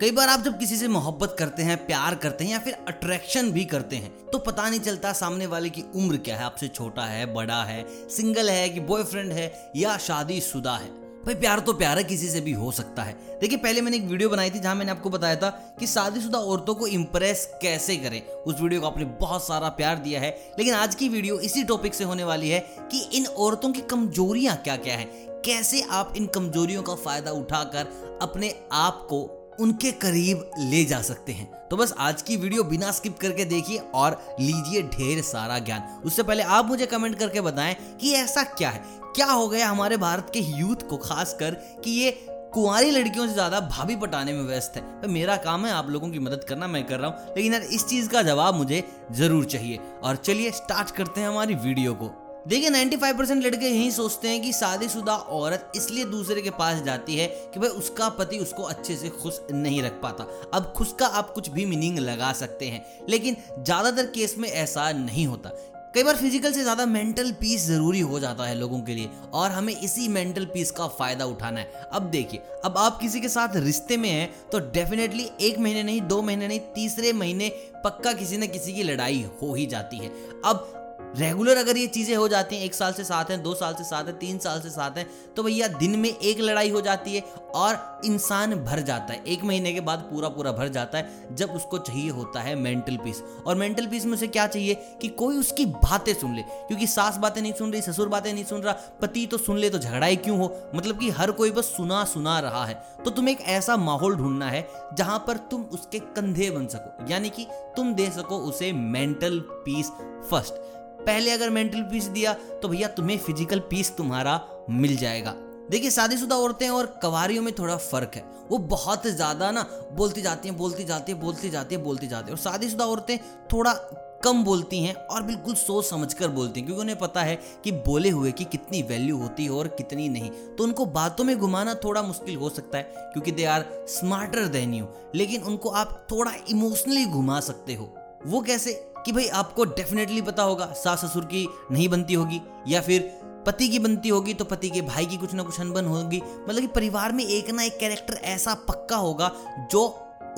कई बार आप जब किसी से मोहब्बत करते हैं, प्यार करते हैं या फिर अट्रैक्शन भी करते हैं तो पता नहीं चलता सामने वाले की उम्र क्या है। आपसे छोटा है, बड़ा है सिंगल है कि बॉयफ्रेंड है या शादीशुदा है। भाई, प्यार तो प्यार है, किसी से भी हो सकता है। देखिए, पहले मैंने एक वीडियो बनाई थी जहाँ मैंने आपको बताया था कि शादीशुदा औरतों को इम्प्रेस कैसे करें। उस वीडियो को आपने बहुत सारा प्यार दिया है, लेकिन आज की वीडियो इसी टॉपिक से होने वाली है कि इन औरतों की कमजोरियाँ क्या क्या है। कैसे आप इन कमजोरियों का फ़ायदा उठाकर अपने आप को उनके करीब ले जा सकते हैं। तो बस आज की वीडियो बिना स्किप करके देखिए और लीजिए ढेर सारा ज्ञान। उससे पहले आप मुझे कमेंट करके बताएँ कि ऐसा क्या है? क्या हो गया हमारे भारत के यूथ को, खासकर कि ये कुंवारी लड़कियों से ज़्यादा भाभी पटाने में व्यस्त है। तो मेरा काम है आप लोगों की मदद करना, मैं कर रहा हूँ। लेकिन यार, इस चीज़ का जवाब मुझे ज़रूर चाहिए। और चलिए स्टार्ट करते हैं हमारी वीडियो को। देखिए 95 परसेंट लड़के यही सोचते हैं कि शादीशुदा औरत इसलिए दूसरे के पास जाती है कि भाई उसका पति उसको अच्छे से खुश नहीं रख पाता। अब खुश का आप कुछ भी मीनिंग लगा सकते हैं, लेकिन ज़्यादातर केस में ऐसा नहीं होता। कई बार फ़िज़िकल से ज़्यादा मेंटल पीस ज़रूरी हो जाता है लोगों के लिए, और हमें इसी मेंटल पीस का फ़ायदा उठाना है। अब देखिए, अब आप किसी के साथ रिश्ते में हैं तो डेफिनेटली एक महीने नहीं, दो महीने नहीं, तीसरे महीने पक्का किसी न किसी की लड़ाई हो ही जाती है। अब रेगुलर अगर ये चीज़ें हो जाती हैं, एक साल से साथ हैं, दो साल से साथ हैं, तीन साल से साथ हैं तो भैया दिन में एक लड़ाई हो जाती है और इंसान भर जाता है। एक महीने के बाद पूरा पूरा भर जाता है, जब उसको चाहिए होता है मेंटल पीस और मेंटल पीस में उसे क्या चाहिए कि कोई उसकी बातें सुन ले, क्योंकि सास बातें नहीं सुन रही, ससुर बातें नहीं सुन रहा, पति तो सुन ले तो झगड़ा ही क्यों हो? मतलब कि हर कोई बस सुना सुना रहा है। तो तुम्हें एक ऐसा माहौल ढूंढना है, जहाँ पर तुम उसके कंधे बन सको, यानी कि तुम दे सको उसे मेंटल पीस फ़र्स्ट पहले अगर मेंटल पीस दिया तो भैया तुम्हें फ़िज़िकल पीस तुम्हारा मिल जाएगा। देखिए, शादीशुदा औरतें और कवारियों में थोड़ा फ़र्क है। वो बहुत ज़्यादा ना बोलती जाती हैं, बोलती जाती है, बोलती जाती है, बोलती जाती है। और शादीशुदा औरतें थोड़ा कम बोलती हैं और बिल्कुल सोच समझ कर बोलती हैं, क्योंकि उन्हें पता है कि बोले हुए की कितनी वैल्यू होती है और कितनी नहीं। तो उनको बातों में घुमाना थोड़ा मुश्किल हो सकता है, क्योंकि they are smarter than you लेकिन उनको आप थोड़ा इमोशनली घुमा सकते हो। वो कैसे कि भाई आपको डेफिनेटली पता होगा, सास ससुर की नहीं बनती होगी, या फिर पति की बनती होगी तो पति के भाई की कुछ ना कुछ अनबन होगी। मतलब कि परिवार में एक ना एक कैरेक्टर ऐसा पक्का होगा जो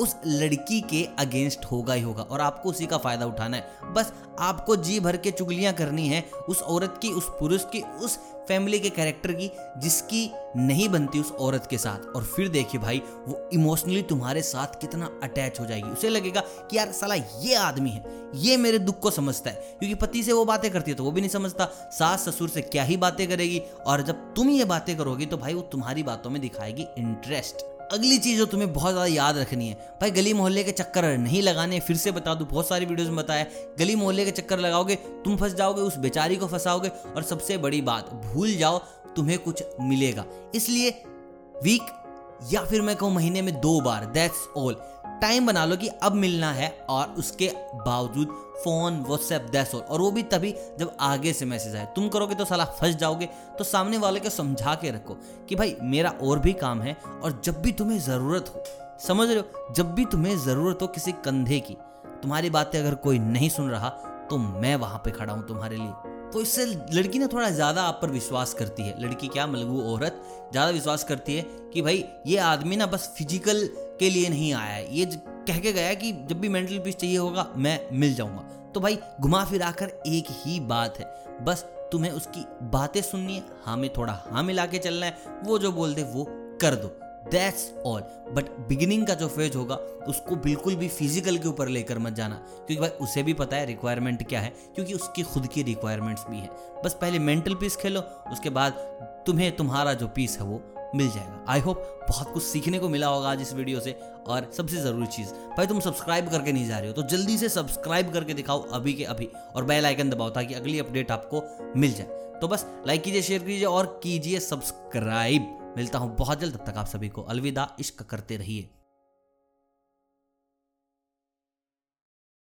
उस लड़की के अगेंस्ट होगा ही होगा और आपको उसी का फ़ायदा उठाना है। बस आपको जी भर के चुगलियाँ करनी है उस औरत की, उस पुरुष की, उस फैमिली के कैरेक्टर की, जिसकी नहीं बनती उस औरत के साथ। और फिर देखिए भाई, वो इमोशनली तुम्हारे साथ कितना अटैच हो जाएगी। उसे लगेगा कि यार साला ये आदमी है, ये मेरे दुख को समझता है। क्योंकि पति से वो बातें करती है तो वो भी नहीं समझता। सास ससुर से क्या ही बातें करेगी? और जब तुम ये बातें करोगी तो भाई वो तुम्हारी बातों में दिखाएगी इंटरेस्ट अगली चीज़ जो तुम्हें बहुत ज़्यादा याद रखनी है, भाई गली मोहल्ले के चक्कर नहीं लगाने, फिर से बता दूँ, बहुत सारी वीडियोज़ में बताया गली मोहल्ले के चक्कर लगाओगे, तुम फंस जाओगे, उस बेचारी को फंसाओगे, और सबसे बड़ी बात, भूल जाओ, तुम्हें कुछ मिलेगा। इसलिए वीक या फिर मैं कहूँ महीने में दो बार दैट्स ऑल टाइम बना लो कि अब मिलना है और उसके बावजूद फ़ोन व्हाट्सएप दैस और और वो भी तभी जब आगे से मैसेज आए। तुम करोगे तो साला फंस जाओगे। तो सामने वाले को समझा के रखो कि भाई, मेरा और भी काम है और जब भी तुम्हें ज़रूरत हो, समझ रहे हो? जब भी तुम्हें ज़रूरत हो किसी कंधे की, तुम्हारी बातें अगर कोई नहीं सुन रहा तो मैं वहाँ पे खड़ा हूँ तुम्हारे लिए। तो इससे लड़की ना थोड़ा ज़्यादा आप पर विश्वास करती है। लड़की क्या मलगू औरत ज़्यादा विश्वास करती है कि भाई, ये आदमी ना बस फ़िज़िकल के लिए नहीं आया है। ये कह के गया कि जब भी मेंटल पीस चाहिए होगा, मैं मिल जाऊँगा। तो भाई, घुमा फिरा कर एक ही बात है। बस तुम्हें उसकी बातें सुननी है हाँ में थोड़ा हाँ मिला के चलना है, वो जो बोल दे, वो कर दो। दैट्स ऑल बट बिगिनिंग का जो फ़ेज़ होगा, उसको बिल्कुल भी फ़िज़िकल के ऊपर लेकर मत जाना। क्योंकि भाई, उसे भी पता है रिक्वायरमेंट क्या है, क्योंकि उसकी खुद की रिक्वायरमेंट्स भी है। बस पहले मेंटल पीस खेलो, उसके बाद तुम्हें तुम्हारा जो पीस है वो मिल जाएगा। आई होप बहुत कुछ सीखने को मिला होगा आज इस वीडियो से। और सबसे ज़रूरी चीज़, भाई, तुम सब्सक्राइब करके नहीं जा रहे हो तो जल्दी से सब्सक्राइब करके दिखाओ अभी के अभी। और बेल आइकन दबाओ ताकि अगली अपडेट आपको मिल जाए। तो बस लाइक कीजिए शेयर कीजिए और कीजिए सब्सक्राइब मिलता हूँ बहुत जल्द तब तक आप सभी को अलविदा इश्क करते रहिए।